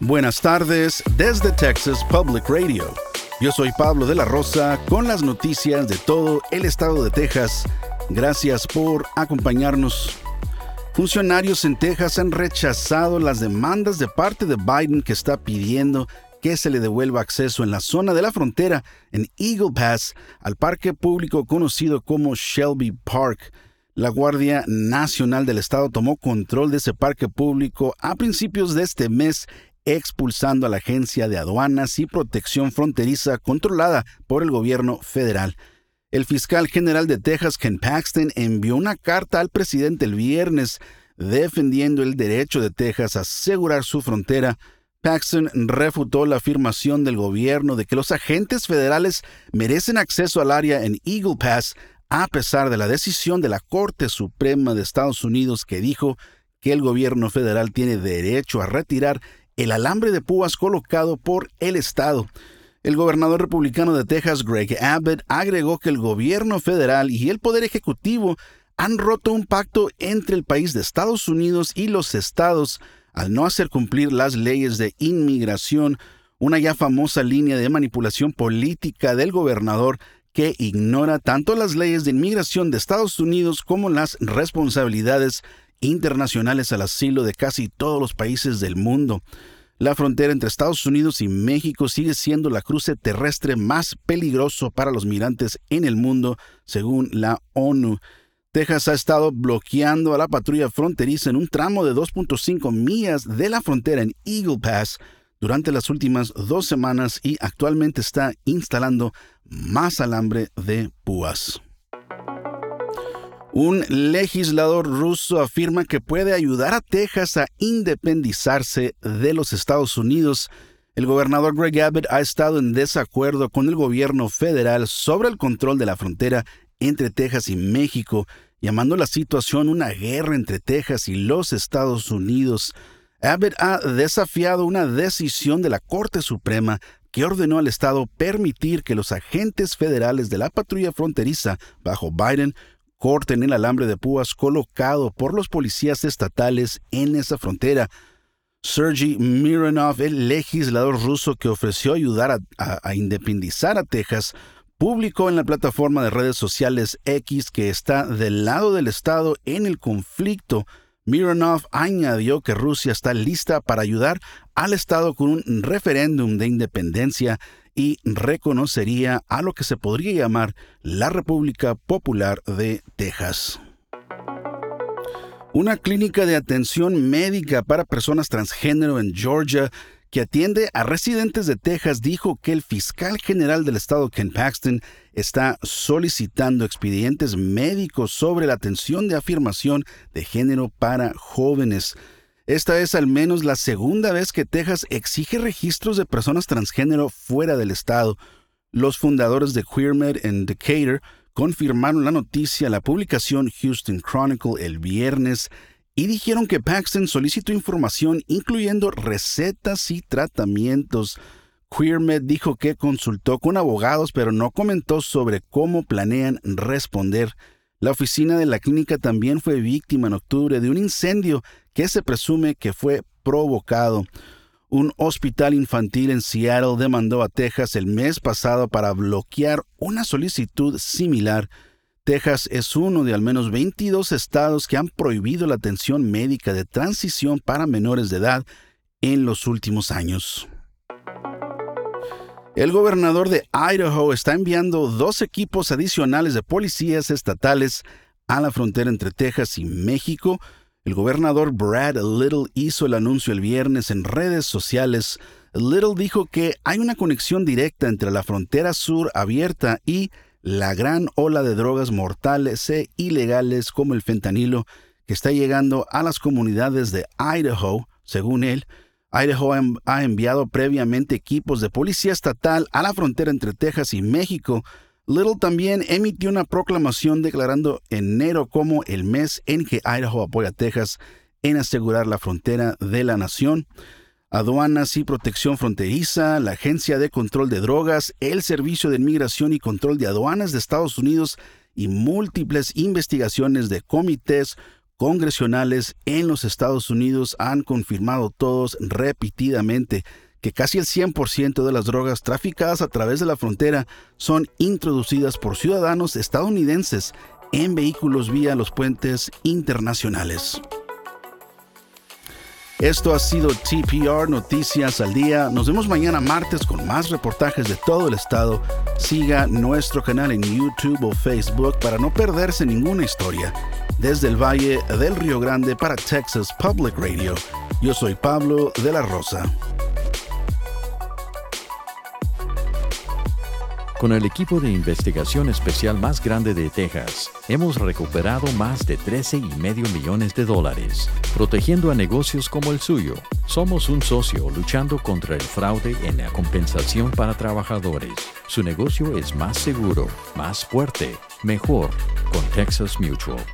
Buenas tardes desde Texas Public Radio. Yo soy Pablo de la Rosa con las noticias de todo el estado de Texas. Gracias por acompañarnos. Funcionarios en Texas han rechazado las demandas de parte de Biden que está pidiendo que se le devuelva acceso en la zona de la frontera en Eagle Pass al parque público conocido como Shelby Park. La Guardia Nacional del Estado tomó control de ese parque público a principios de este mes expulsando a la Agencia de Aduanas y Protección Fronteriza controlada por el gobierno federal. El fiscal general de Texas, Ken Paxton, envió una carta al presidente el viernes defendiendo el derecho de Texas a asegurar su frontera. Paxton refutó la afirmación del gobierno de que los agentes federales merecen acceso al área en Eagle Pass a pesar de la decisión de la Corte Suprema de Estados Unidos que dijo que el gobierno federal tiene derecho a retirar el alambre de púas colocado por el Estado. El gobernador republicano de Texas, Greg Abbott, agregó que el gobierno federal y el Poder Ejecutivo han roto un pacto entre el país de Estados Unidos y los estados al no hacer cumplir las leyes de inmigración, una ya famosa línea de manipulación política del gobernador que ignora tanto las leyes de inmigración de Estados Unidos como las responsabilidades internacionales al asilo de casi todos los países del mundo. La frontera entre Estados Unidos y México sigue siendo la cruce terrestre más peligroso para los migrantes en el mundo, según la ONU. Texas ha estado bloqueando a la patrulla fronteriza en un tramo de 2.5 millas de la frontera en Eagle Pass durante las últimas dos semanas y actualmente está instalando más alambre de púas. Un legislador ruso afirma que puede ayudar a Texas a independizarse de los Estados Unidos. El gobernador Greg Abbott ha estado en desacuerdo con el gobierno federal sobre el control de la frontera entre Texas y México, llamando la situación una guerra entre Texas y los Estados Unidos. Abbott ha desafiado una decisión de la Corte Suprema que ordenó al Estado permitir que los agentes federales de la patrulla fronteriza bajo Biden corten el alambre de púas colocado por los policías estatales en esa frontera. Sergei Mironov, el legislador ruso que ofreció ayudar a, independizar a Texas, publicó en la plataforma de redes sociales X que está del lado del Estado en el conflicto. Mironov añadió que Rusia está lista para ayudar al Estado con un referéndum de independencia y reconocería a lo que se podría llamar la República Popular de Texas. Una clínica de atención médica para personas transgénero en Georgia que atiende a residentes de Texas dijo que el fiscal general del estado Ken Paxton está solicitando expedientes médicos sobre la atención de afirmación de género para jóvenes. Esta es al menos la segunda vez que Texas exige registros de personas transgénero fuera del estado. Los fundadores de QueerMed en Decatur confirmaron la noticia a la publicación Houston Chronicle el viernes y dijeron que Paxton solicitó información incluyendo recetas y tratamientos. QueerMed dijo que consultó con abogados pero no comentó sobre cómo planean responder. La oficina de la clínica también fue víctima en octubre de un incendio que se presume que fue provocado. Un hospital infantil en Seattle demandó a Texas el mes pasado para bloquear una solicitud similar. Texas es uno de al menos 22 estados que han prohibido la atención médica de transición para menores de edad en los últimos años. El gobernador de Idaho está enviando dos equipos adicionales de policías estatales a la frontera entre Texas y México. El gobernador Brad Little hizo el anuncio el viernes en redes sociales. Little dijo que hay una conexión directa entre la frontera sur abierta y la gran ola de drogas mortales e ilegales como el fentanilo que está llegando a las comunidades de Idaho, según él. Idaho ha enviado previamente equipos de policía estatal a la frontera entre Texas y México. Little también emitió una proclamación declarando enero como el mes en que Idaho apoya a Texas en asegurar la frontera de la nación. Aduanas y Protección Fronteriza, la Agencia de Control de Drogas, el Servicio de Inmigración y Control de Aduanas de Estados Unidos y múltiples investigaciones de comités congresionales en los Estados Unidos han confirmado todos repetidamente que casi el 100% de las drogas traficadas a través de la frontera son introducidas por ciudadanos estadounidenses en vehículos vía los puentes internacionales. Esto ha sido TPR Noticias al Día. Nos vemos mañana martes con más reportajes de todo el estado. Siga nuestro canal en YouTube o Facebook para no perderse ninguna historia. Desde el Valle del Río Grande para Texas Public Radio. Yo soy Pablo de la Rosa. Con el equipo de investigación especial más grande de Texas, hemos recuperado más de 13 y medio millones de dólares, protegiendo a negocios como el suyo. Somos un socio luchando contra el fraude en la compensación para trabajadores. Su negocio es más seguro, más fuerte, mejor con Texas Mutual.